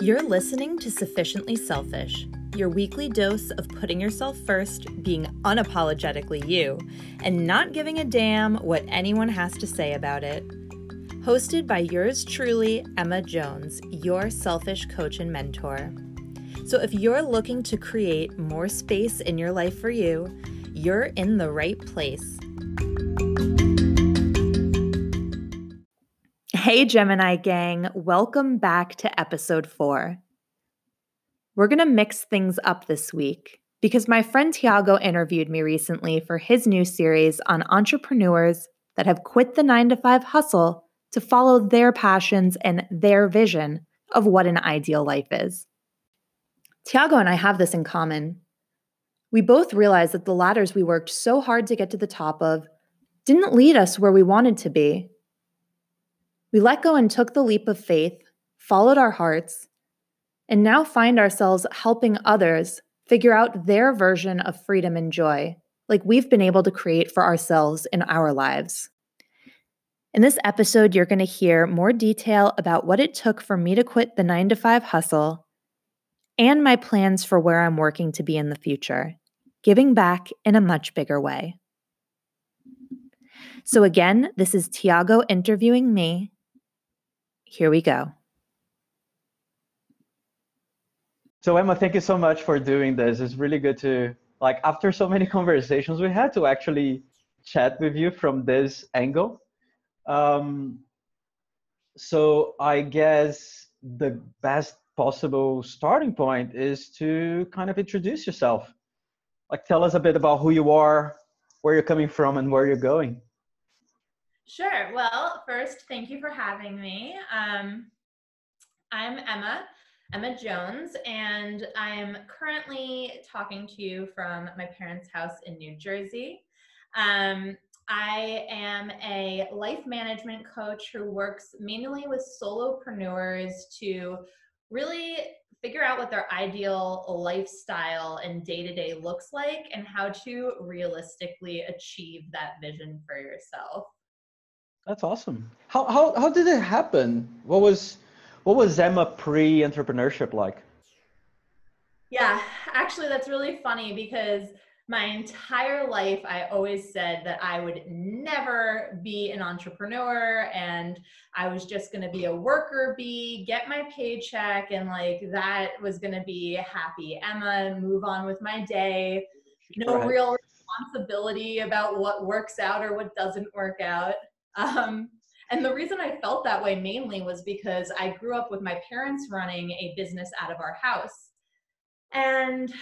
You're listening to Sufficiently Selfish, your weekly dose of putting yourself first, being unapologetically you, and not giving a damn what anyone has to say about it. Hosted by yours truly, Emma Jones, your selfish coach and mentor. So if you're looking to create more space in your life for you, you're in the right place. Hey, Gemini gang, welcome back to episode four. We're going to mix things up this week because my friend Thiago interviewed me recently for his new series on entrepreneurs that have quit the nine to five hustle to follow their passions and their vision of what an ideal life is. Thiago and I have this in common. We both realized that the ladders we worked so hard to get to the top of didn't lead us where we wanted to be we let go and took the leap of faith, followed our hearts, and now find ourselves helping others figure out their version of freedom and joy, like we've been able to create for ourselves in our lives. In this episode, you're going to hear more detail about what it took for me to quit the nine to five hustle and my plans for where I'm working to be in the future, giving back in a much bigger way. So, again, this is Thiago interviewing me, here we go. So Emma, thank you so much for doing this. It's really good to like after so many conversations we had to actually chat with you from this angle. Um, so I guess the best possible starting point is to kind of introduce yourself. Like tell us a bit about who you are, where you're coming from and where you're going. Sure. Well, first, thank you for having me. Um, I'm Emma, Emma Jones, and I'm currently talking to you from my parents' house in New Jersey. Um, I am a life management coach who works mainly with solopreneurs to really figure out what their ideal lifestyle and day to day looks like and how to realistically achieve that vision for yourself. That's awesome. How how how did it happen? What was what was Emma pre-entrepreneurship like? Yeah, actually that's really funny because my entire life I always said that I would never be an entrepreneur and I was just going to be a worker bee, get my paycheck and like that was going to be happy Emma, move on with my day. No right. real responsibility about what works out or what doesn't work out. Um, and the reason I felt that way mainly was because I grew up with my parents running a business out of our house. And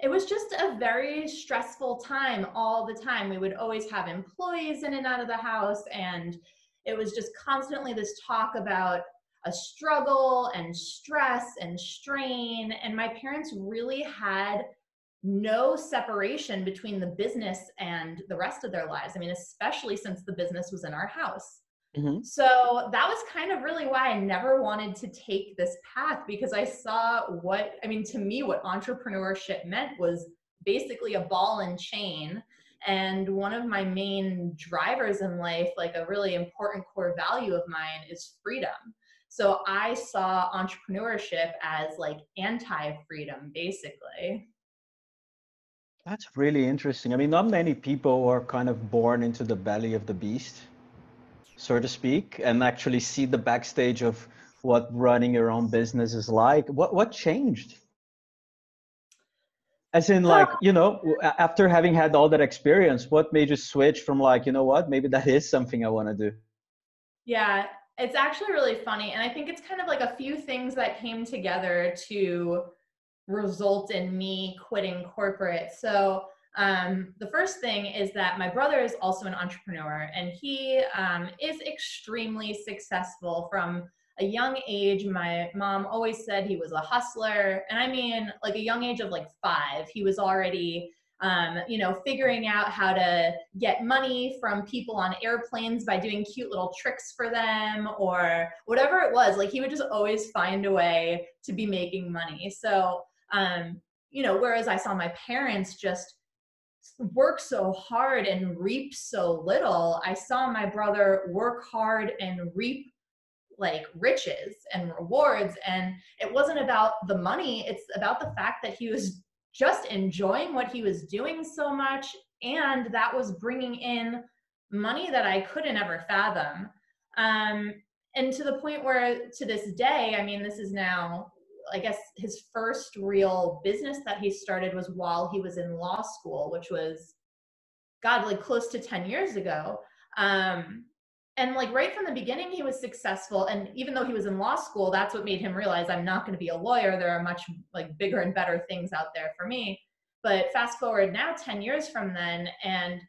it was just a very stressful time all the time. We would always have employees in and out of the house. And it was just constantly this talk about a struggle and stress and strain. And my parents really had no separation between the business and the rest of their lives. I mean, especially since the business was in our house. Mm-hmm. So that was kind of really why I never wanted to take this path because I saw what, I mean, to me, what entrepreneurship meant was basically a ball and chain. And one of my main drivers in life, like a really important core value of mine, is freedom. So I saw entrepreneurship as like anti freedom, basically. That's really interesting. I mean, not many people are kind of born into the belly of the beast, so to speak, and actually see the backstage of what running your own business is like. What what changed? As in, like, you know, after having had all that experience, what made you switch from like, you know what, maybe that is something I want to do? Yeah, it's actually really funny. And I think it's kind of like a few things that came together to result in me quitting corporate. So um, the first thing is that my brother is also an entrepreneur and he um, is extremely successful from a young age. My mom always said he was a hustler. And I mean, like a young age of like five, he was already um, you know, figuring out how to get money from people on airplanes by doing cute little tricks for them or whatever it was. Like he would just always find a way to be making money. So um, you know, whereas I saw my parents just work so hard and reap so little, I saw my brother work hard and reap like riches and rewards and it wasn't about the money it's about the fact that he was just enjoying what he was doing so much and that was bringing in money that i couldn't ever fathom. Um, and to the point where to this day i mean this is now i guess his first real business that he started was while he was in law school which was god like close to 10 years ago. Um, and like right from the beginning he was successful. And even though he was in law school that's what made him realize i'm not going to be a lawyer. There are much like bigger and better things out there for me. But fast forward now 10 years from then and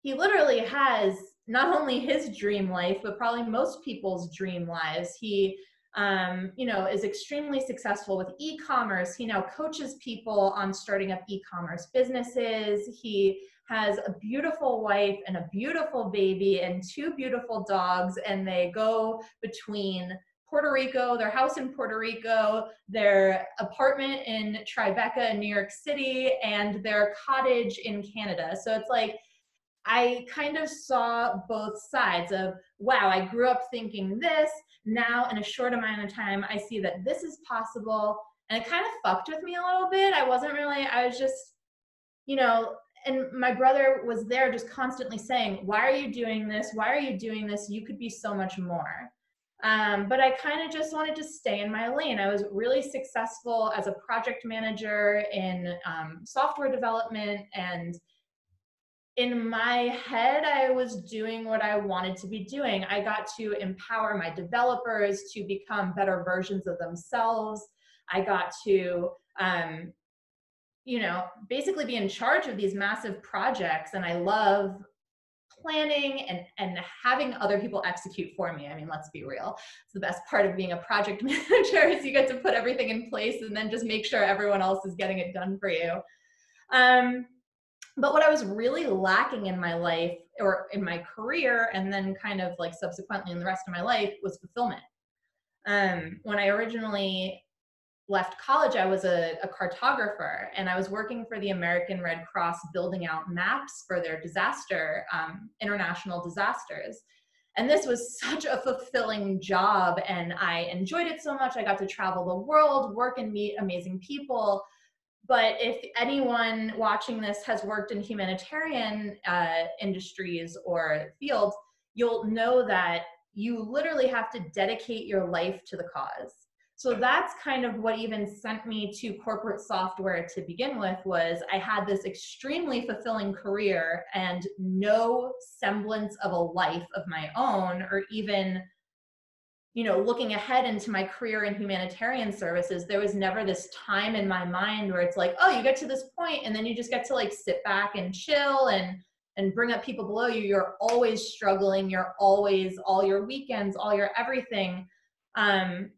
he literally has not only his dream life but probably most people's dream lives. He um, you know is extremely successful with e-commerce he now coaches people on starting up e-commerce businesses he has a beautiful wife and a beautiful baby and two beautiful dogs, and they go between Puerto Rico, their house in Puerto Rico, their apartment in Tribeca in New York City, and their cottage in Canada. So it's like, I kind of saw both sides of, wow, I grew up thinking this. Now, in a short amount of time, I see that this is possible. And it kind of fucked with me a little bit. I wasn't really, I was just, you know, and my brother was there just constantly saying why are you doing this why are you doing this you could be so much more um, but i kind of just wanted to stay in my lane i was really successful as a project manager in um, software development and in my head i was doing what i wanted to be doing i got to empower my developers to become better versions of themselves i got to um, you know, basically be in charge of these massive projects. And I love planning and and having other people execute for me. I mean, let's be real. It's the best part of being a project manager is you get to put everything in place and then just make sure everyone else is getting it done for you. Um, but what I was really lacking in my life or in my career and then kind of like subsequently in the rest of my life was fulfillment. Um, when I originally left college, I was a, a, cartographer and I was working for the American Red Cross building out maps for their disaster, um, international disasters. And this was such a fulfilling job and I enjoyed it so much. I got to travel the world, work and meet amazing people. But if anyone watching this has worked in humanitarian uh, industries or fields, you'll know that you literally have to dedicate your life to the cause. So that's kind of what even sent me to corporate software to begin with was I had this extremely fulfilling career and no semblance of a life of my own or even you know looking ahead into my career in humanitarian services there was never this time in my mind where it's like oh you get to this point and then you just get to like sit back and chill and and bring up people below you. You're always struggling. You're always all your weekends all your everything. Um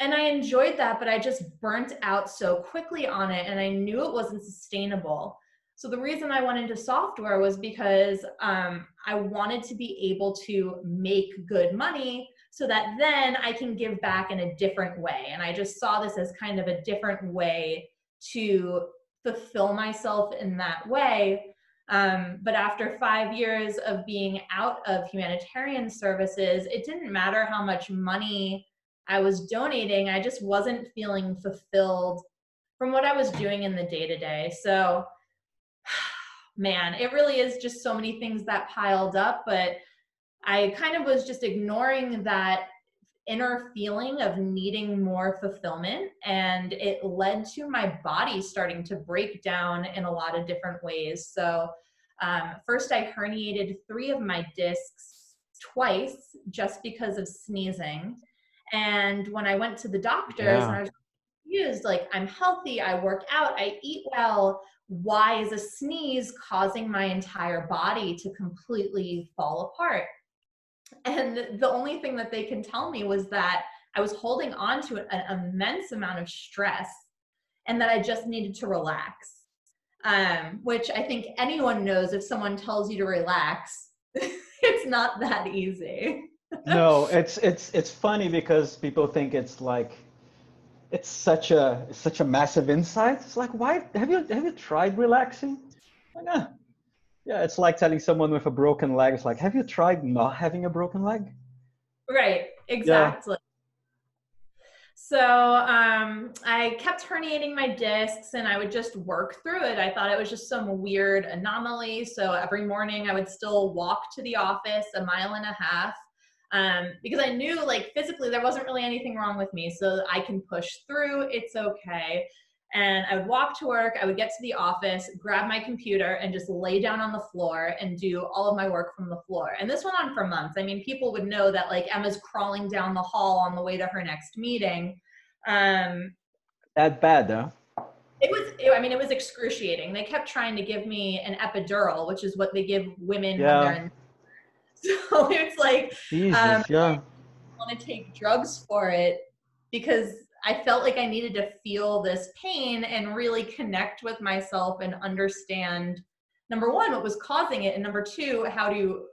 and I enjoyed that, but I just burnt out so quickly on it and I knew it wasn't sustainable. So the reason I went into software was because um, I wanted to be able to make good money so that then I can give back in a different way. And I just saw this as kind of a different way to fulfill myself in that way. Um, but after five years of being out of humanitarian services, it didn't matter how much money I was donating, I just wasn't feeling fulfilled from what I was doing in the day to day. So, man, it really is just so many things that piled up, but I kind of was just ignoring that inner feeling of needing more fulfillment and it led to my body starting to break down in a lot of different ways so um, first i herniated three of my discs twice just because of sneezing and when I went to the doctors yeah. and I was confused, like I'm healthy, I work out, I eat well. Why is a sneeze causing my entire body to completely fall apart? And the only thing that they can tell me was that I was holding on to an immense amount of stress and that I just needed to relax. Um, which I think anyone knows if someone tells you to relax, it's not that easy no, it's it's it's funny because people think it's like it's such a such a massive insight. It's like why have you have you tried relaxing? Like, ah. Yeah, it's like telling someone with a broken leg, it's like, have you tried not having a broken leg? Right, exactly. Yeah. So um, I kept herniating my discs and I would just work through it. I thought it was just some weird anomaly. So every morning I would still walk to the office a mile and a half um, because I knew like physically there wasn't really anything wrong with me. So I can push through, it's okay. And I would walk to work, I would get to the office, grab my computer, and just lay down on the floor and do all of my work from the floor. And this went on for months. I mean, people would know that like Emma's crawling down the hall on the way to her next meeting. Um, that bad, though. It was. It, I mean, it was excruciating. They kept trying to give me an epidural, which is what they give women yeah. when they're in. So it's like, Jesus, um, yeah. I want to take drugs for it because I felt like I needed to feel this pain and really connect with myself and understand number one, what was causing it, and number two, how to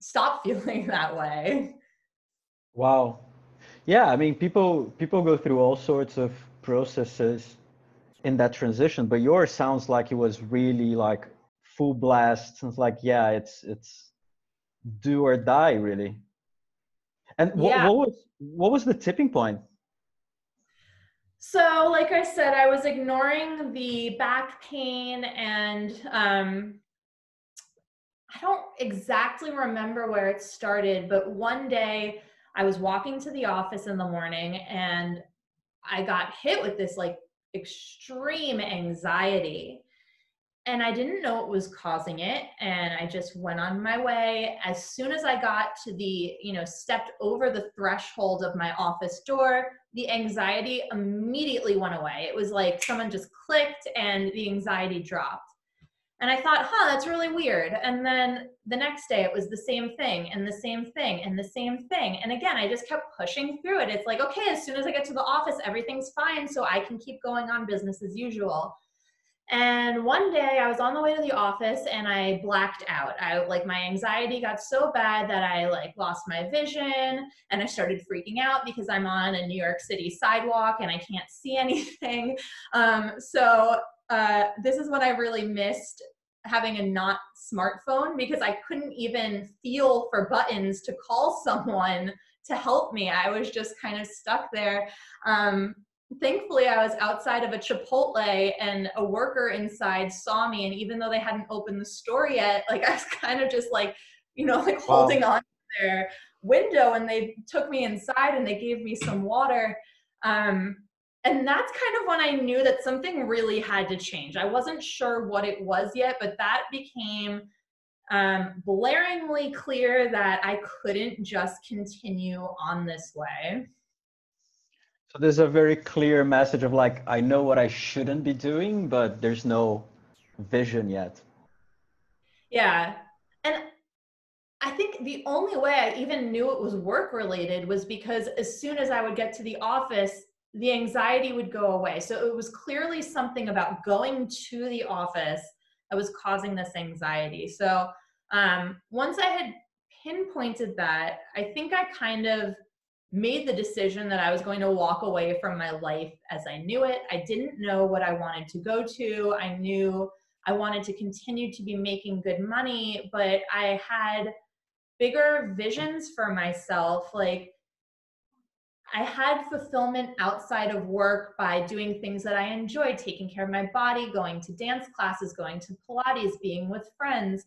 stop feeling that way. Wow. Yeah, I mean people people go through all sorts of processes in that transition, but yours sounds like it was really like full blast. It's like, yeah, it's it's do or die really. And what, yeah. what was what was the tipping point? So, like I said, I was ignoring the back pain and um, I don't exactly remember where it started, but one day I was walking to the office in the morning and I got hit with this like extreme anxiety and I didn't know what was causing it. And I just went on my way. As soon as I got to the, you know, stepped over the threshold of my office door, the anxiety immediately went away. It was like someone just clicked and the anxiety dropped. And I thought, huh, that's really weird. And then the next day it was the same thing and the same thing and the same thing. And again, I just kept pushing through it. It's like, okay, as soon as I get to the office, everything's fine. So I can keep going on business as usual. And one day I was on the way to the office and I blacked out. I like my anxiety got so bad that I like lost my vision and I started freaking out because I'm on a New York City sidewalk and I can't see anything. Um, so uh, this is when I really missed having a not smartphone because I couldn't even feel for buttons to call someone to help me. I was just kind of stuck there. Um, thankfully I was outside of a Chipotle and a worker inside saw me. And even though they hadn't opened the store yet, like I was kind of just like, you know, like wow. holding on to their window and they took me inside and they gave me some water. Um, and that's kind of when I knew that something really had to change. I wasn't sure what it was yet, but that became um, blaringly clear that I couldn't just continue on this way. So there's a very clear message of like, I know what I shouldn't be doing, but there's no vision yet. Yeah. And I think the only way I even knew it was work related was because as soon as I would get to the office, the anxiety would go away. So it was clearly something about going to the office that was causing this anxiety. So um, once I had pinpointed that, I think I kind of made the decision that I was going to walk away from my life as I knew it. I didn't know what I wanted to go to. I knew I wanted to continue to be making good money, but I had bigger visions for myself. Like, I had fulfillment outside of work by doing things that I enjoyed, taking care of my body, going to dance classes, going to Pilates, being with friends.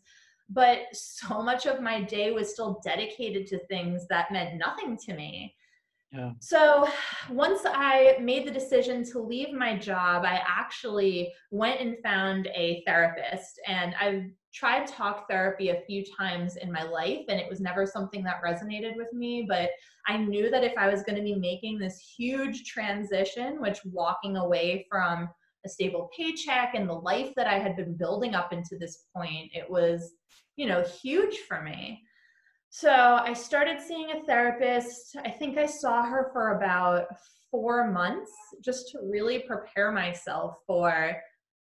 But so much of my day was still dedicated to things that meant nothing to me. Yeah. So once I made the decision to leave my job, I actually went and found a therapist. And I've tried talk therapy a few times in my life, and it was never something that resonated with me. But I knew that if I was going to be making this huge transition, which walking away from a stable paycheck and the life that I had been building up into this point, it was, you know, huge for me. So I started seeing a therapist. I think I saw her for about four months just to really prepare myself for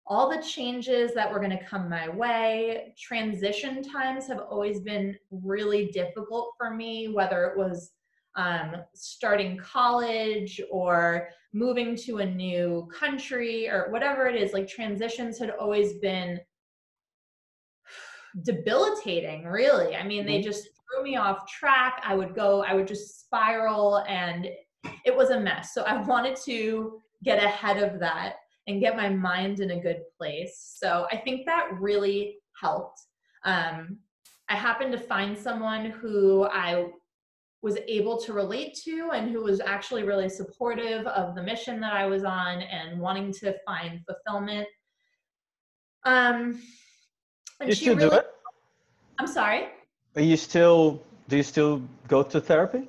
all the changes that were going to come my way. Transition times have always been really difficult for me, whether it was um, starting college or moving to a new country or whatever it is. Like transitions had always been debilitating, really. I mean, they mm-hmm. just threw me off track. I would go, I would just spiral, and it was a mess. So I wanted to get ahead of that and get my mind in a good place. So I think that really helped. Um, I happened to find someone who I was able to relate to and who was actually really supportive of the mission that I was on and wanting to find fulfillment. Um, and you still really, do it? I'm sorry. Are you still? Do you still go to therapy?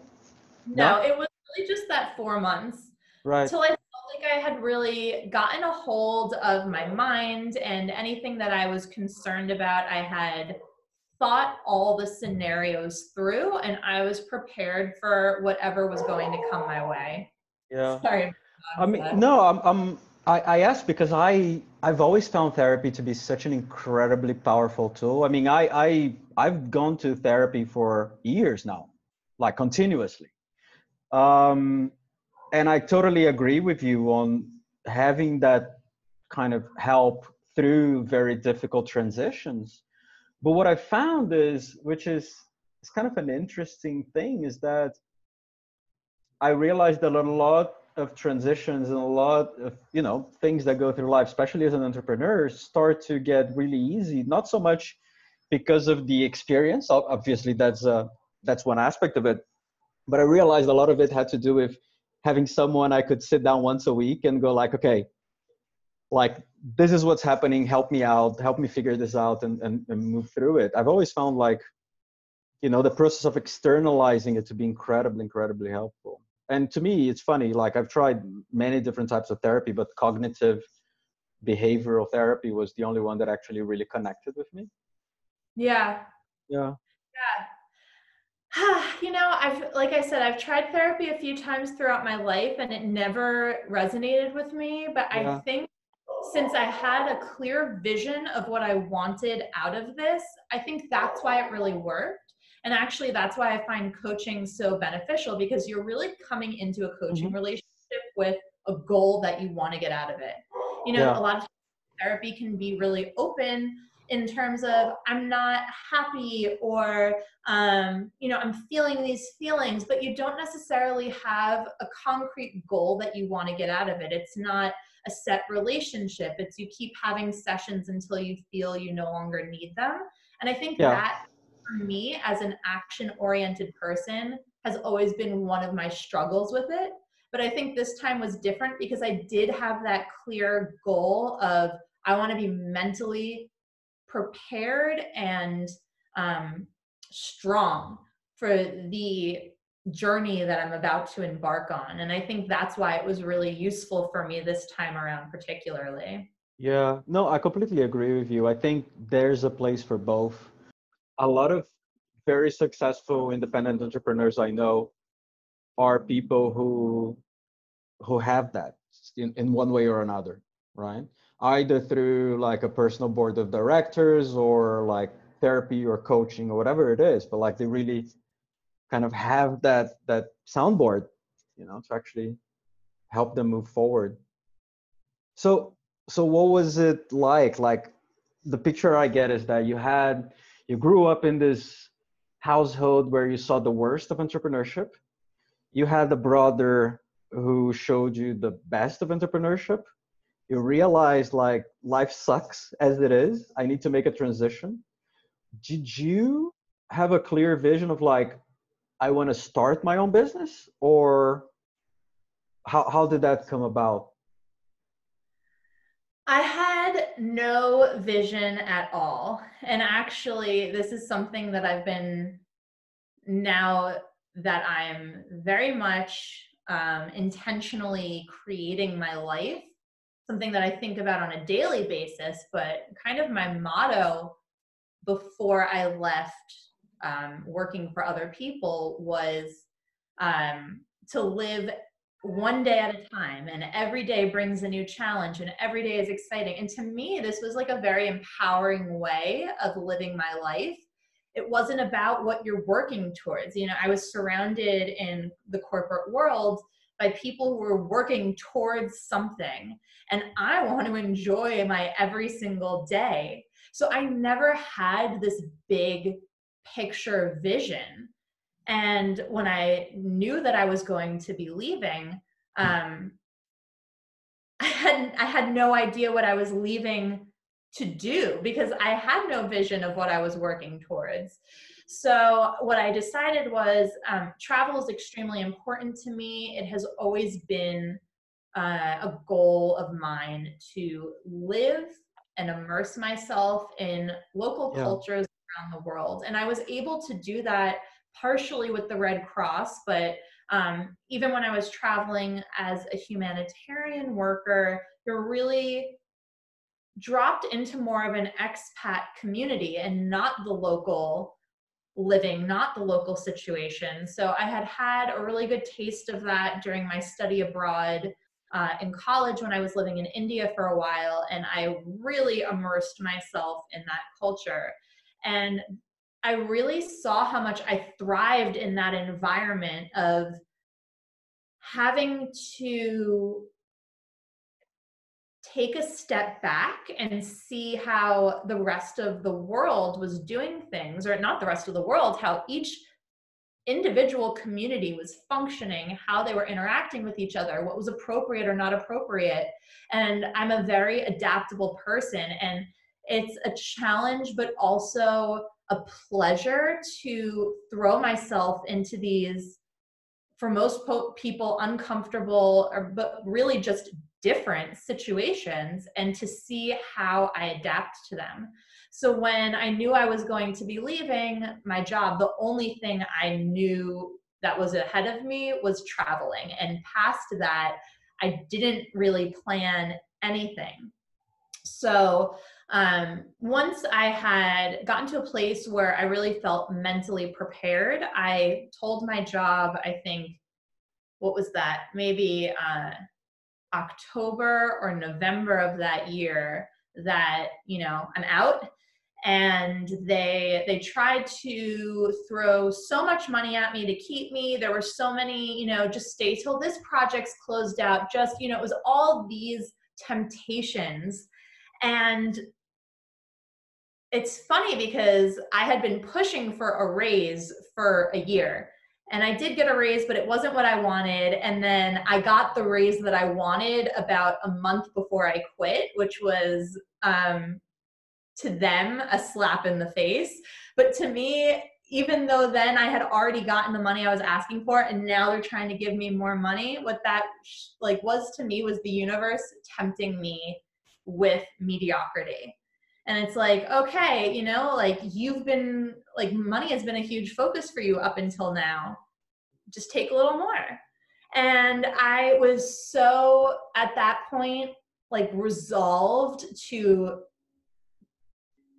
No, no? it was really just that four months. Right. Until I felt like I had really gotten a hold of my mind and anything that I was concerned about, I had thought all the scenarios through and I was prepared for whatever was going to come my way. Yeah. Sorry. I mean, that. no, I'm, I'm, I, I asked because I, I've always found therapy to be such an incredibly powerful tool. I mean, I, I, I've gone to therapy for years now, like continuously. Um, and I totally agree with you on having that kind of help through very difficult transitions but what I found is, which is it's kind of an interesting thing, is that I realized that a lot of transitions and a lot of you know things that go through life, especially as an entrepreneur, start to get really easy. Not so much because of the experience. Obviously, that's uh, that's one aspect of it. But I realized a lot of it had to do with having someone I could sit down once a week and go like, okay, like this is what's happening help me out help me figure this out and, and, and move through it. I've always found like you know the process of externalizing it to be incredibly incredibly helpful. And to me it's funny like i've tried many different types of therapy but cognitive behavioral therapy was the only one that actually really connected with me. Yeah. Yeah. Yeah. You know i've like i said i've tried therapy a few times throughout my life and it never resonated with me but yeah. i think since I had a clear vision of what I wanted out of this, I think that's why it really worked. And actually, that's why I find coaching so beneficial because you're really coming into a coaching mm-hmm. relationship with a goal that you want to get out of it. You know, yeah. a lot of therapy can be really open in terms of I'm not happy or um, you know I'm feeling these feelings, but you don't necessarily have a concrete goal that you want to get out of it. It's not a set relationship. It's you keep having sessions until you feel you no longer need them. And I think yeah. that for me as an action oriented person has always been one of my struggles with it. But I think this time was different because I did have that clear goal of I want to be mentally prepared and um, strong for the journey that I'm about to embark on. And I think that's why it was really useful for me this time around, particularly. Yeah, no, I completely agree with you. I think there's a place for both. A lot of very successful independent entrepreneurs I know are people who who have that in, in one way or another, right? Either through like a personal board of directors or like therapy or coaching or whatever it is, but like they really kind of have that that soundboard you know to actually help them move forward. So so what was it like? Like the picture i get is that you had you grew up in this household where you saw the worst of entrepreneurship. You had a brother who showed you the best of entrepreneurship you realize like life sucks as it is i need to make a transition did you have a clear vision of like I want to start my own business or how, how did that come about? I had no vision at all. And actually, this is something that I've been now that I'm very much um, intentionally creating my life, something that I think about on a daily basis, but kind of my motto before I left um, working for other people was um, to live one day at a time and every day brings a new challenge and every day is exciting. And to me this was like a very empowering way of living my life. It wasn't about what you're working towards. You know i was surrounded in the corporate world by people who were working towards something and i want to enjoy my every single day so i never had this big picture vision. And when I knew that I was going to be leaving, um, I had I had no idea what I was leaving to do because I had no vision of what I was working towards. So what I decided was um, travel is extremely important to me. It has always been uh, a goal of mine to live and immerse myself in local yeah. cultures around the world. And I was able to do that partially with the Red Cross, but um, even when I was traveling as a humanitarian worker, you're really dropped into more of an expat community and not the local living, not the local situation. So I had had a really good taste of that during my study abroad uh, in college when I was living in India for a while, and I really immersed myself in that culture. And I really saw how much I thrived in that environment of having to take a step back and see how the rest of the world was doing things, or not the rest of the world, how each individual community was functioning, how they were interacting with each other, what was appropriate or not appropriate. And I'm a very adaptable person, and it's a challenge, but also a pleasure to throw myself into these for most po- people uncomfortable or but really just different situations and to see how I adapt to them. So when I knew I was going to be leaving my job, the only thing I knew that was ahead of me was traveling. And past that, I didn't really plan anything. So um, once I had gotten to a place where I really felt mentally prepared, I told my job, I think, what was that? Maybe uh, October or November of that year that, you know, I'm out. And they they tried to throw so much money at me to keep me. There were so many you know just stay till this project's closed out. Just you know it was all these temptations. And it's funny because i had been pushing for a raise for a year and I did get a raise, but it wasn't what I wanted. And then I got the raise that I wanted about a month before I quit, which was um, to them a slap in the face. But to me, even though then I had already gotten the money I was asking for, and now they're trying to give me more money, what that like was to me was the universe tempting me with mediocrity and it's like okay you know like you've been like money has been a huge focus for you up until now. Just take a little more. And i was so at that point like resolved to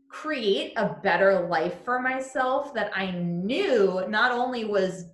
create a better life for myself that i knew not only was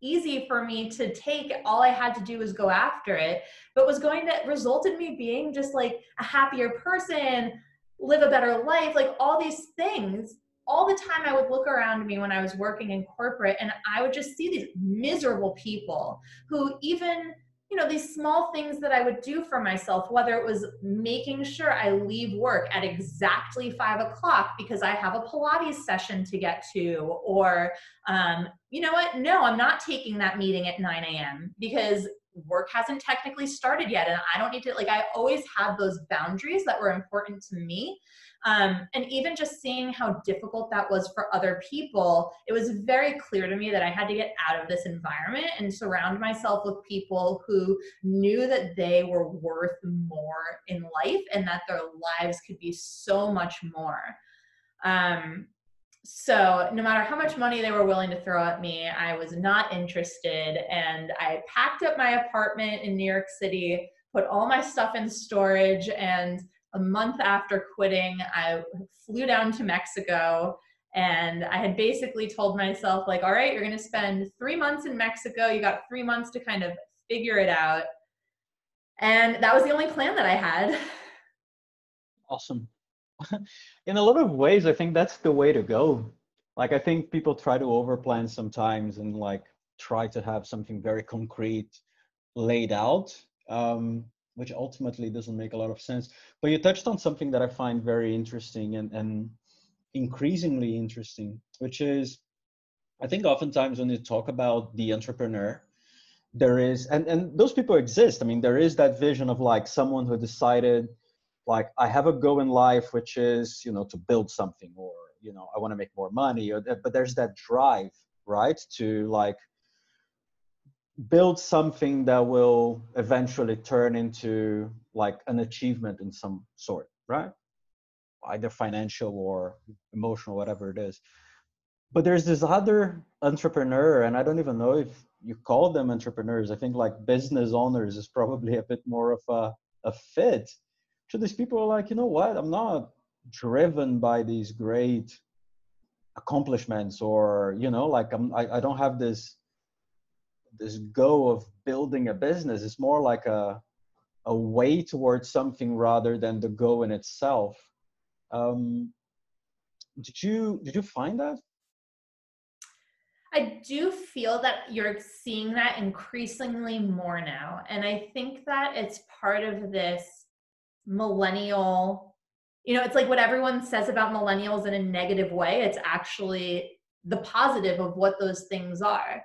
easy for me to take all i had to do was go after it but was going to result in me being just like a happier person live a better life, like all these things. All the time I would look around me when I was working in corporate and I would just see these miserable people who even you know these small things that i would do for myself whether it was making sure i leave work at exactly five o'clock because i have a pilates session to get to or um, you know what no i'm not taking that meeting at 9 a.m because work hasn't technically started yet and i don't need to like i always had those boundaries that were important to me. Um, and even just seeing how difficult that was for other people it was very clear to me that i had to get out of this environment and surround myself with people who knew that they were worth more in life and that their lives could be so much more. Um, so no matter how much money they were willing to throw at me i was not interested and i packed up my apartment in new york city put all my stuff in storage and a month after quitting i flew down to mexico and i had basically told myself like all right you're going to spend three months in mexico you got three months to kind of figure it out. And that was the only plan that i had. Awesome in a lot of ways, I think that's the way to go. Like, I think people try to overplan sometimes and like try to have something very concrete laid out, um, which ultimately doesn't make a lot of sense. But you touched on something that I find very interesting, and and increasingly interesting, which is I think oftentimes when you talk about the entrepreneur, there is and, and those people exist. I mean, there is that vision of like someone who decided like I have a goal in life which is, you know, to build something or, you know, I want to make more money or but there's that drive, right? To like build something that will eventually turn into like an achievement in some sort, right? Either financial or emotional, whatever it is. But there's this other entrepreneur, and I don't even know if you call them entrepreneurs. I think like business owners is probably a bit more of a, a fit. So these people are like, you know what? I'm not driven by these great accomplishments or you know like I'm, I, I don't have this this go of building a business it's more like a a way towards something rather than the go in itself um, did you did you find that I do feel that you're seeing that increasingly more now. And I think that it's part of this millennial, you know, it's like what everyone says about millennials in a negative way. It's actually the positive of what those things are.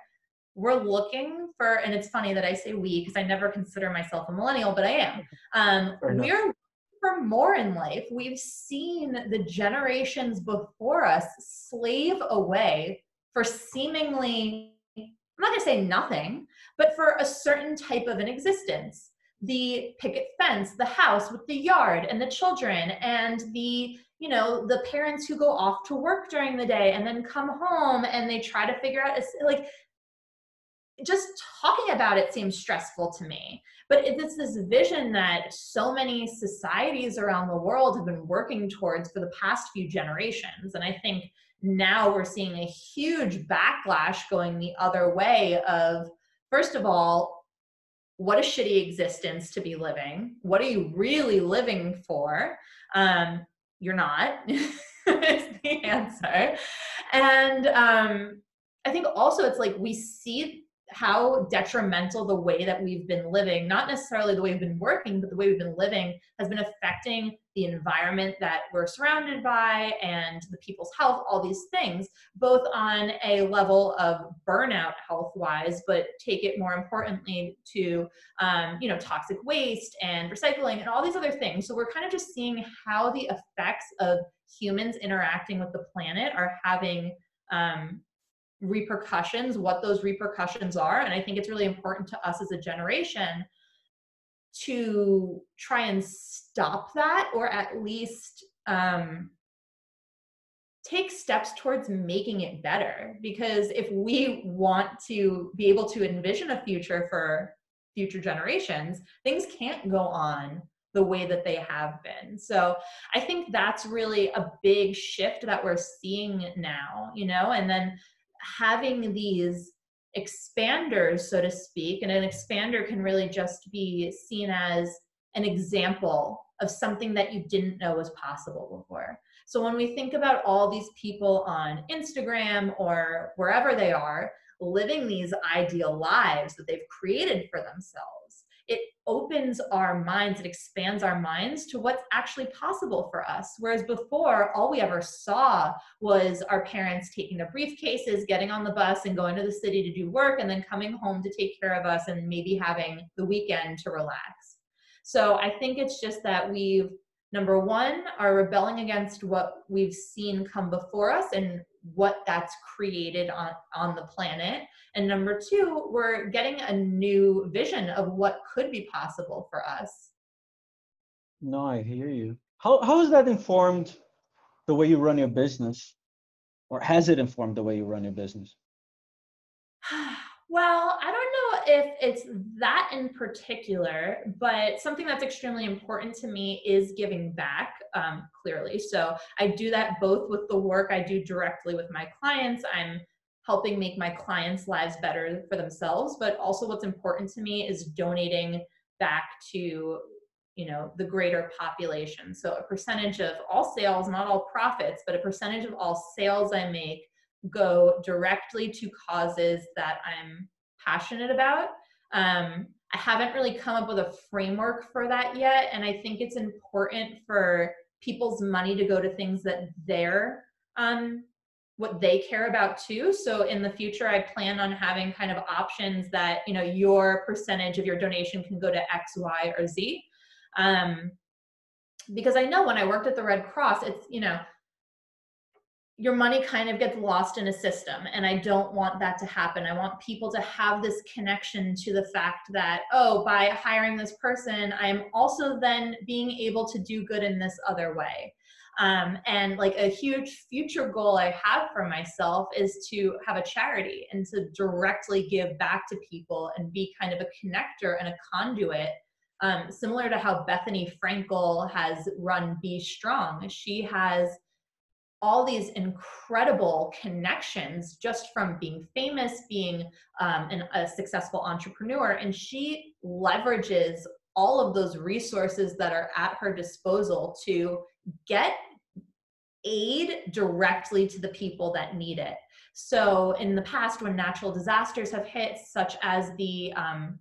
We're looking for and it's funny that i say we because i never consider myself a millennial but i am. Um, we're for more in life. We've seen the generations before us slave away for seemingly i'm not going to say nothing but for a certain type of an existence the picket fence the house with the yard and the children and the you know the parents who go off to work during the day and then come home and they try to figure out like just talking about it seems stressful to me. But it's this vision that so many societies around the world have been working towards for the past few generations. And I think now we're seeing a huge backlash going the other way of, first of all, what a shitty existence to be living. What are you really living for? Um, you're not, is the answer. And um, I think also it's like we see how detrimental the way that we've been living, not necessarily the way we've been working, but the way we've been living has been affecting the environment that we're surrounded by and the people's health, all these things, both on a level of burnout health wise, but take it more importantly to, um, you know, toxic waste and recycling and all these other things. So we're kind of just seeing how the effects of humans interacting with the planet are having um, repercussions, what those repercussions are. And I think it's really important to us as a generation to try and stop that or at least um, take steps towards making it better. Because if we want to be able to envision a future for future generations, things can't go on the way that they have been. So I think that's really a big shift that we're seeing now, you know, and then having these expanders, so to speak, and an expander can really just be seen as an example of something that you didn't know was possible before. So when we think about all these people on Instagram or wherever they are living these ideal lives that they've created for themselves, it opens our minds, it expands our minds to what's actually possible for us. Whereas before, all we ever saw was our parents taking their briefcases, getting on the bus, and going to the city to do work, and then coming home to take care of us and maybe having the weekend to relax. So I think it's just that we've number one are rebelling against what we've seen come before us and what that's created on on the planet and number two we're getting a new vision of what could be possible for us no i hear you how, how has that informed the way you run your business or has it informed the way you run your business well i don't know if it's that in particular but something that's extremely important to me is giving back um, clearly so i do that both with the work i do directly with my clients i'm helping make my clients' lives better for themselves. But also, what's important to me is donating back to you know the greater population so a percentage of all sales not all profits but a percentage of all sales i make go directly to causes that i'm passionate about um, i haven't really come up with a framework for that yet and i think it's important for people's money to go to things that they're um, what they care about too. So in the future, I plan on having kind of options that you know your percentage of your donation can go to X, Y, or Z. Um, because I know when I worked at the Red Cross, it's you know your money kind of gets lost in a system and i don't want that to happen i want people to have this connection to the fact that oh by hiring this person i'm also then being able to do good in this other way um, and like a huge future goal I have for myself is to have a charity and to directly give back to people and be kind of a connector and a conduit. Um, similar to how Bethenny Frankel has run BStrong, she has all these incredible connections just from being famous, being um, an, a successful entrepreneur, and she leverages all of those resources that are at her disposal to get aid directly to the people that need it. So, in the past, when natural disasters have hit, such as the um,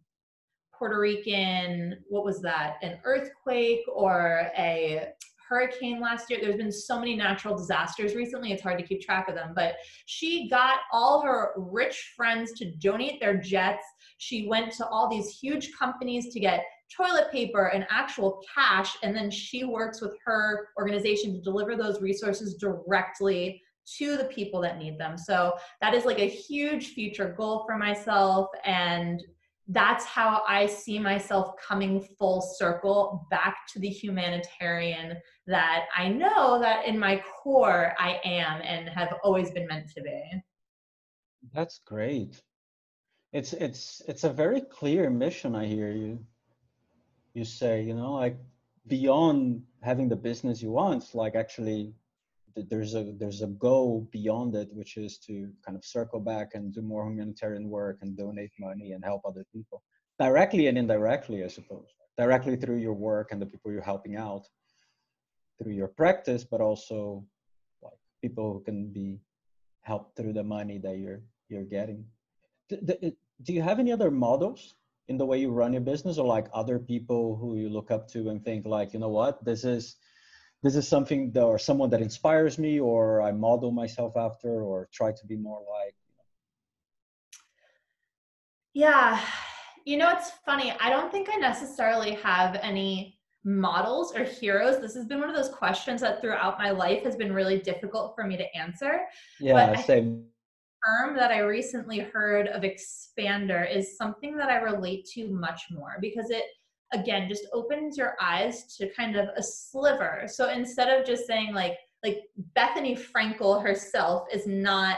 Puerto Rican, what was that, an earthquake or a hurricane last year. There's been so many natural disasters recently, it's hard to keep track of them. But she got all her rich friends to donate their jets. She went to all these huge companies to get toilet paper and actual cash. And then she works with her organization to deliver those resources directly to the people that need them. So that is like a huge future goal for myself. And that's how I see myself coming full circle back to the humanitarian that I know that in my core I am and have always been meant to be. That's great. It's it's it's a very clear mission I hear you you say you know like beyond having the business you want like actually there's a there's a goal beyond it which is to kind of circle back and do more humanitarian work and donate money and help other people. Directly and indirectly i suppose. Directly through your work and the people you're helping out through your practice but also like people who can be helped through the money that you're you're getting. Do you have any other models in the way you run your business or like other people who you look up to and think like you know what? This is this is something that, or someone that inspires me or i model myself after or try to be more like. Yeah. You know it's funny. I don't think i necessarily have any models or heroes. This has been one of those questions that throughout my life has been really difficult for me to answer. Yeah same. term that I recently heard of expander is something that I relate to much more because it again just opens your eyes to kind of a sliver. So instead of just saying like like Bethenny Frankel herself is not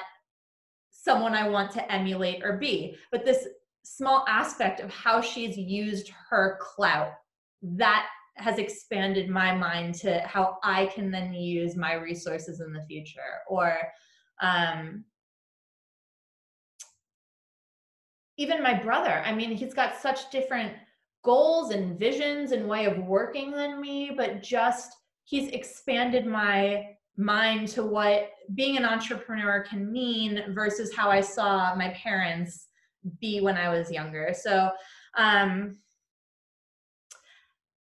someone I want to emulate or be, but this small aspect of how she's used her clout that has expanded my mind to how I can then use my resources in the future or um, even my brother i mean he's got such different goals and visions and way of working than me but just he's expanded my mind to what being an entrepreneur can mean versus how i saw my parents be when i was younger so um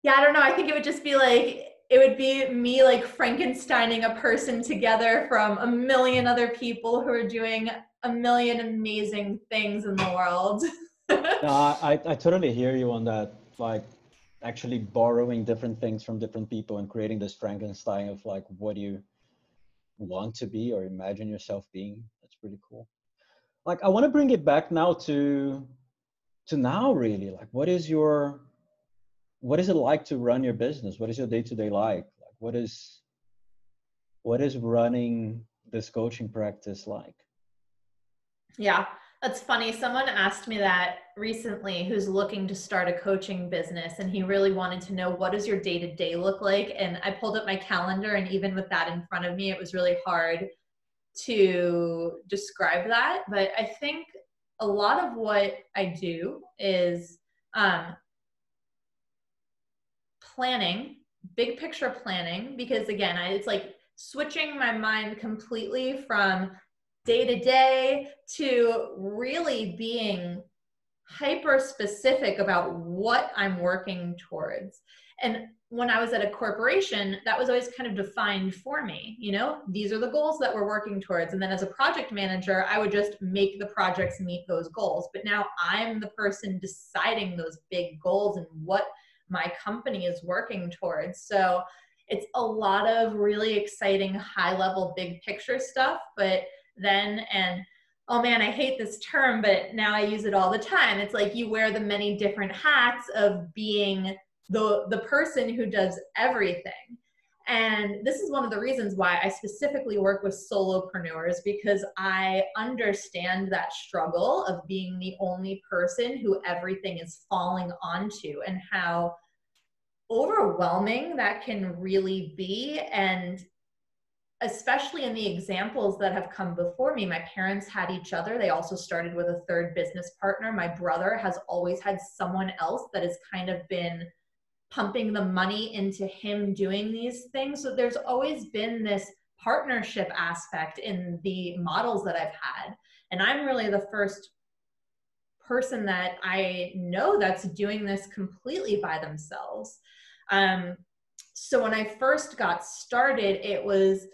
yeah i don't know i think it would just be like it would be me like frankensteining a person together from a million other people who are doing a million amazing things in the world. no, I, I totally hear you on that. Like actually borrowing different things from different people and creating this Frankenstein of like what do you want to be or imagine yourself being. That's pretty cool. Like I want to bring it back now to to now really. Like what is your what is it like to run your business? What is your day-to-day like? Like what is what is running this coaching practice like? Yeah, that's funny. Someone asked me that recently who's looking to start a coaching business and he really wanted to know what does your day-to-day look like and I pulled up my calendar and even with that in front of me it was really hard to describe that, but I think a lot of what I do is um, planning, big picture planning because again, I, it's like switching my mind completely from day to day to really being hyper specific about what I'm working towards. And when I was at a corporation, that was always kind of defined for me. You know, these are the goals that we're working towards. And then as a project manager, I would just make the projects meet those goals. But now I'm the person deciding those big goals and what my company is working towards. So it's a lot of really exciting, high level, big picture stuff. But then, and oh man, I hate this term, but now I use it all the time. It's like you wear the many different hats of being the the person who does everything and this is one of the reasons why I specifically work with solopreneurs because I understand that struggle of being the only person who everything is falling onto and how overwhelming that can really be. And especially in the examples that have come before me, my parents had each other. They also started with a third business partner. My brother has always had someone else that has kind of been pumping the money into him doing these things. So there's always been this partnership aspect in the models that I've had. And I'm really the first person that I know that's doing this completely by themselves. Um, so when I first got started, it was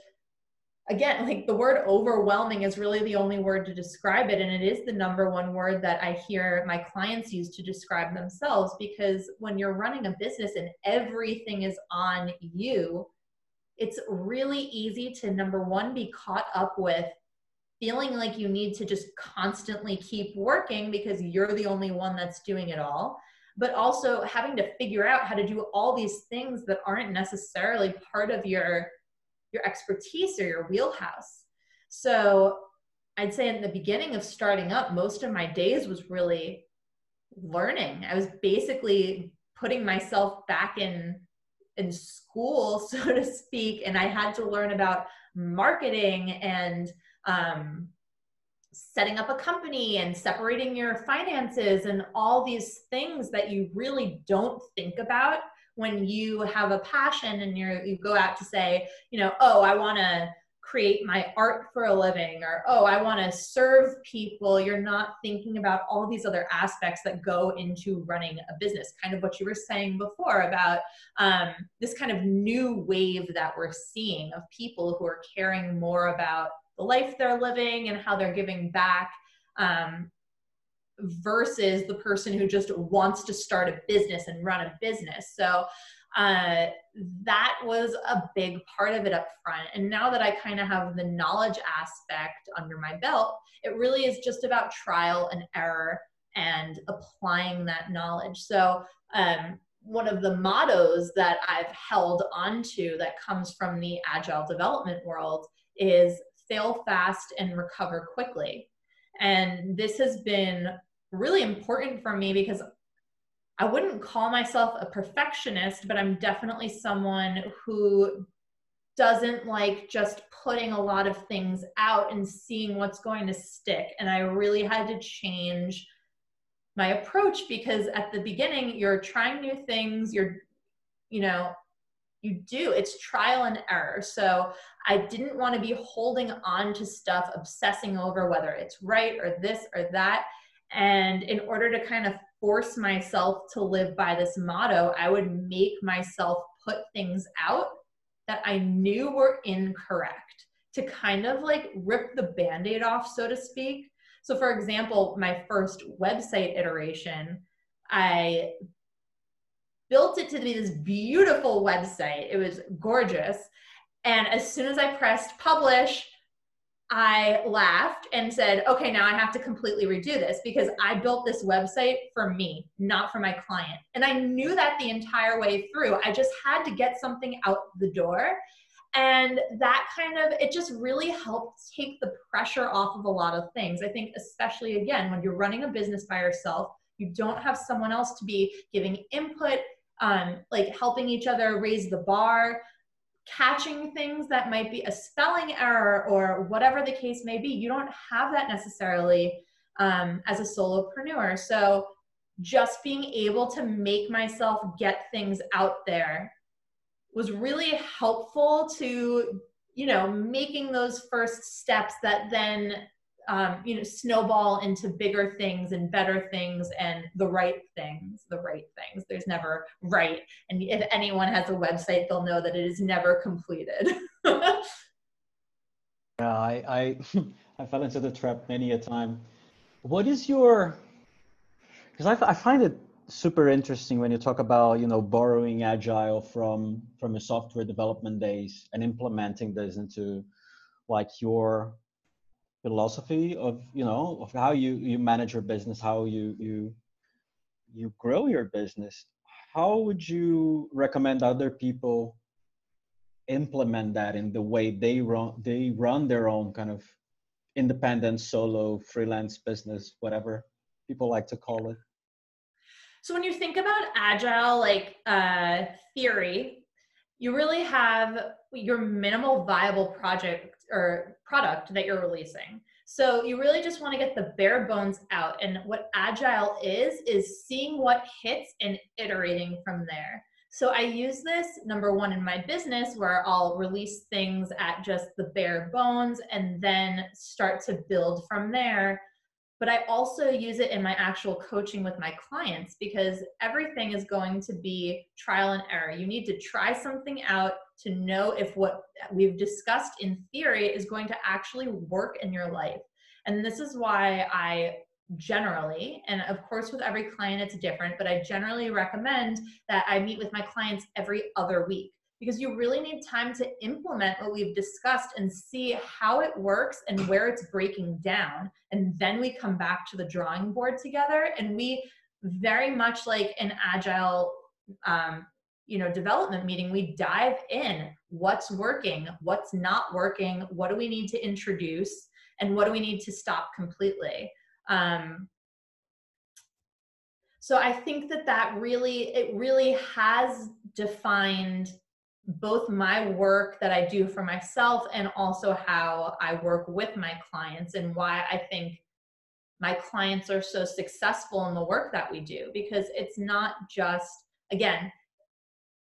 again, like the word overwhelming is really the only word to describe it. And it is the number one word that I hear my clients use to describe themselves because when you're running a business and everything is on you, it's really easy to number one, be caught up with feeling like you need to just constantly keep working because you're the only one that's doing it all. But also having to figure out how to do all these things that aren't necessarily part of your your expertise or your wheelhouse. So I'd say in the beginning of starting up, most of my days was really learning. I was basically putting myself back in in school, so to speak, and I had to learn about marketing and um, setting up a company and separating your finances and all these things that you really don't think about when you have a passion and you you go out to say, you know, oh, I want to create my art for a living or oh i want to serve people you're not thinking about all these other aspects that go into running a business. Kind of what you were saying before about um, this kind of new wave that we're seeing of people who are caring more about the life they're living and how they're giving back um, versus the person who just wants to start a business and run a business. So uh, that was a big part of it up front. And now that I kind of have the knowledge aspect under my belt, it really is just about trial and error and applying that knowledge. So, um, one of the mottos that I've held onto that comes from the agile development world is fail fast and recover quickly. And this has been really important for me because I wouldn't call myself a perfectionist, but I'm definitely someone who doesn't like just putting a lot of things out and seeing what's going to stick. And I really had to change my approach because at the beginning, you're trying new things, you're, you know, you do, it's trial and error. So I didn't want to be holding on to stuff, obsessing over whether it's right or this or that. And in order to kind of force myself to live by this motto, I would make myself put things out that I knew were incorrect to kind of like rip the band aid off, so to speak. So, for example, my first website iteration, I built it to be this beautiful website. It was gorgeous. And as soon as I pressed publish, I laughed and said, okay, now I have to completely redo this because I built this website for me, not for my client. And I knew that the entire way through. I just had to get something out the door. And that kind of, it just really helped take the pressure off of a lot of things. I think, especially again, when you're running a business by yourself, you don't have someone else to be giving input, um, like helping each other raise the bar catching things that might be a spelling error or whatever the case may be. You don't have that necessarily um, as a solopreneur. So just being able to make myself get things out there was really helpful to you know making those first steps that then um, you know snowball into bigger things and better things and the right things the right things. There's never right. And if anyone has a website they'll know that it is never completed. Yeah i i i fell into the trap many a time. What is your because I, I find it super interesting when you talk about you know borrowing agile from from your software development days and implementing this into like your philosophy of you know of how you you manage your business how you you you grow your business. How would you recommend other people implement that in the way they run they run their own kind of independent solo freelance business whatever people like to call it? So when you think about agile like uh, theory you really have your minimal viable project or product that you're releasing. So you really just want to get the bare bones out. And what agile is, is seeing what hits and iterating from there. So I use this number one in my business where I'll release things at just the bare bones and then start to build from there but I also use it in my actual coaching with my clients because everything is going to be trial and error. You need to try something out to know if what we've discussed in theory is going to actually work in your life. And this is why I generally, and of course, with every client it's different, but I generally recommend that I meet with my clients every other week because you really need time to implement what we've discussed and see how it works and where it's breaking down. And then we come back to the drawing board together and we very much like an agile um, you know development meeting we dive in what's working what's not working what do we need to introduce and what do we need to stop completely. Um, so i think that that really it really has defined both my work that I do for myself and also how I work with my clients and why I think my clients are so successful in the work that we do because it's not just again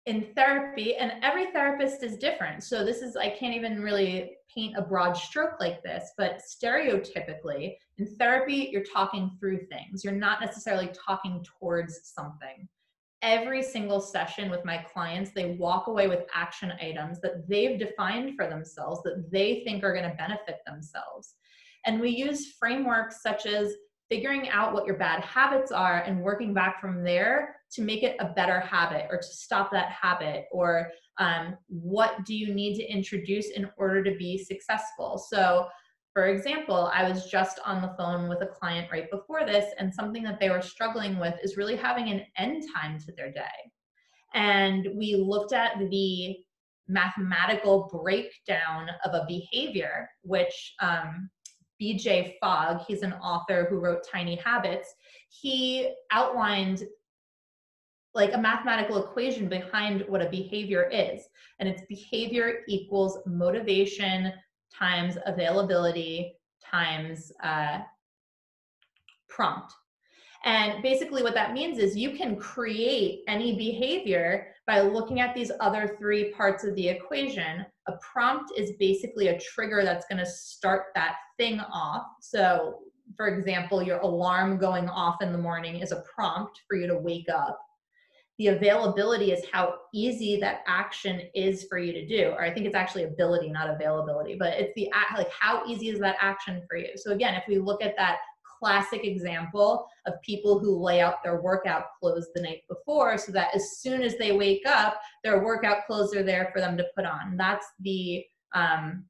in therapy and every therapist is different. So this is i can't even really paint a broad stroke like this but stereotypically in therapy you're talking through things. You're not necessarily talking towards something. Every single session with my clients, they walk away with action items that they've defined for themselves that they think are going to benefit themselves. And we use frameworks such as figuring out what your bad habits are and working back from there to make it a better habit or to stop that habit or um, what do you need to introduce in order to be successful so for example, I was just on the phone with a client right before this, and something that they were struggling with is really having an end time to their day. And we looked at the mathematical breakdown of a behavior, which um, BJ Fogg, he's an author who wrote Tiny Habits, he outlined like a mathematical equation behind what a behavior is. And it's behavior equals motivation times availability times uh, prompt. And basically, what that means is you can create any behavior by looking at these other three parts of the equation. A prompt is basically a trigger that's going to start that thing off. So, for example, your alarm going off in the morning is a prompt for you to wake up the availability is how easy that action is for you to do. Or i think it's actually ability not availability but it's the like how easy is that action for you? So again if we look at that classic example of people who lay out their workout clothes the night before so that as soon as they wake up their workout clothes are there for them to put on. That's the um,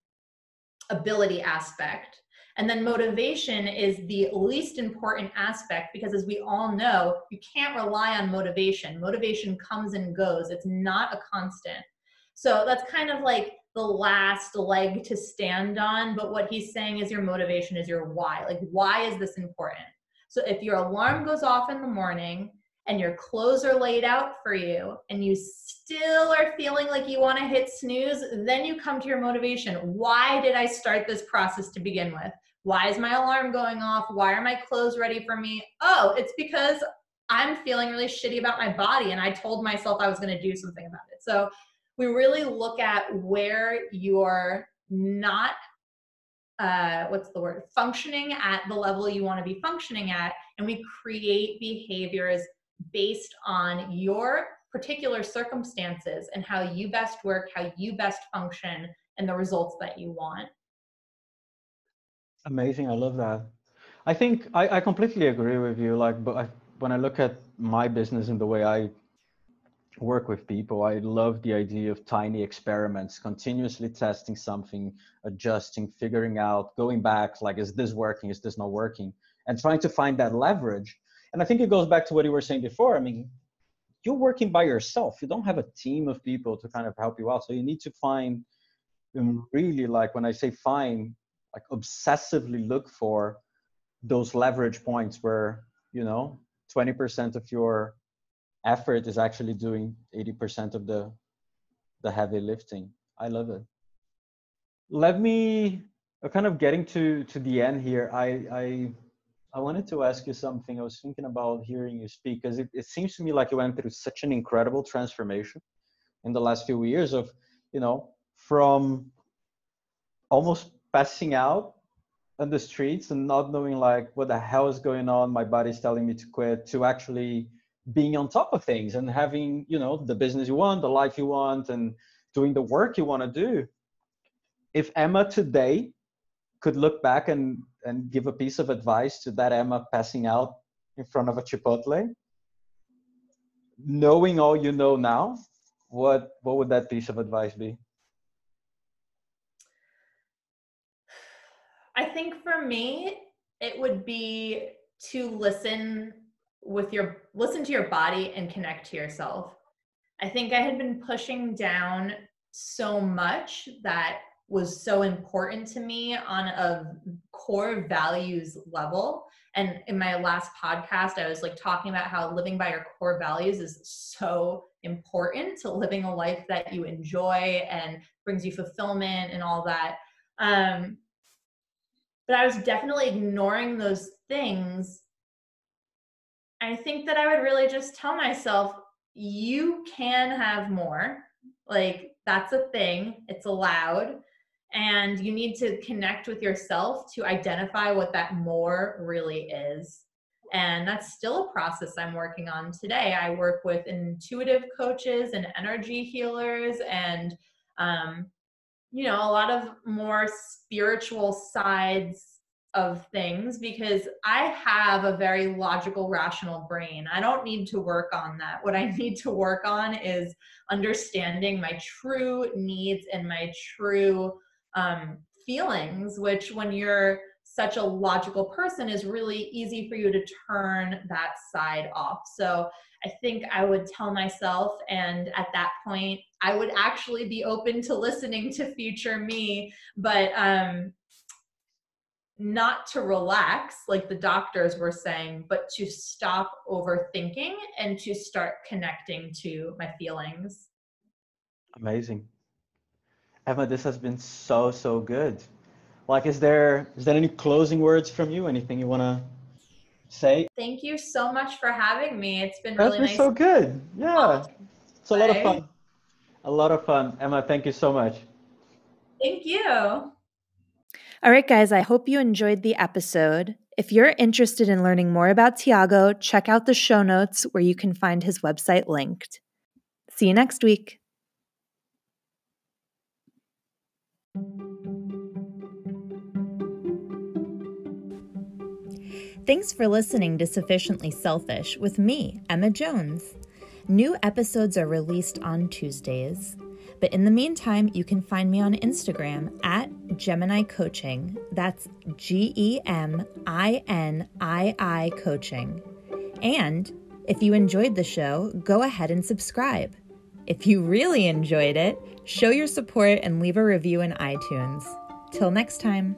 ability aspect and then motivation is the least important aspect because, as we all know, you can't rely on motivation. Motivation comes and goes, it's not a constant. So that's kind of like the last leg to stand on. But what he's saying is your motivation is your why. Like, why is this important? So if your alarm goes off in the morning and your clothes are laid out for you and you still are feeling like you want to hit snooze, then you come to your motivation. Why did I start this process to begin with? Why is my alarm going off? Why are my clothes ready for me? Oh, it's because I'm feeling really shitty about my body and I told myself I was going to do something about it. So we really look at where you're not uh, what's the word functioning at the level you want to be functioning at and we create behaviors based on your particular circumstances and how you best work how you best function and the results that you want amazing i love that i think i, I completely agree with you like but I, when i look at my business and the way i work with people. I love the idea of tiny experiments, continuously testing something, adjusting, figuring out, going back, like, is this working? Is this not working? And trying to find that leverage. And I think it goes back to what you were saying before. I mean, you're working by yourself. You don't have a team of people to kind of help you out. So you need to find um, really like when I say find, like obsessively look for those leverage points where, you know, 20% of your effort is actually doing 80% of the the heavy lifting. I love it. Let me uh, kind of getting to to the end here i i i wanted to ask you something. I was thinking about hearing you speak because it, it seems to me like you went through such an incredible transformation in the last few years of you know from almost passing out on the streets and not knowing like what the hell is going on. My body's telling me to quit to actually being on top of things and having you know the business you want the life you want and doing the work you want to do. If emma today could look back and and give a piece of advice to that emma passing out in front of a chipotle knowing all you know now what what would that piece of advice be i think for me it would be to listen with your listen to your body and connect to yourself. I think I had been pushing down so much that was so important to me on a core values level. And in my last podcast, I was like talking about how living by your core values is so important to living a life that you enjoy and brings you fulfillment and all that. Um, but I was definitely ignoring those things I think that I would really just tell myself, you can have more. Like, that's a thing, it's allowed. And you need to connect with yourself to identify what that more really is. And that's still a process I'm working on today. I work with intuitive coaches and energy healers and, um, you know, a lot of more spiritual sides of things because I have a very logical, rational brain. I don't need to work on that. What I need to work on is understanding my true needs and my true um, feelings, which when you're such a logical person is really easy for you to turn that side off. So I think I would tell myself, and at that point, I would actually be open to listening to future me. But um, not to relax like the doctors were saying but to stop overthinking and to start connecting to my feelings amazing emma this has been so so good like is there is there any closing words from you? Anything you want to say? Thank you so much for having me. It's been really That's been nice so good. Yeah. it's a lot of fun. A lot of fun. Emma thank you so much. Thank you. All right, guys, I hope you enjoyed the episode. If you're interested in learning more about Thiago, check out the show notes where you can find his website linked. See you next week. Thanks for listening to Sufficiently Selfish with me, Emma Jones. New episodes are released on Tuesdays. But in the meantime, you can find me on Instagram at Gemini Coaching. That's G E M I N I I Coaching. And if you enjoyed the show, go ahead and subscribe. If you really enjoyed it, show your support and leave a review in iTunes. Till next time.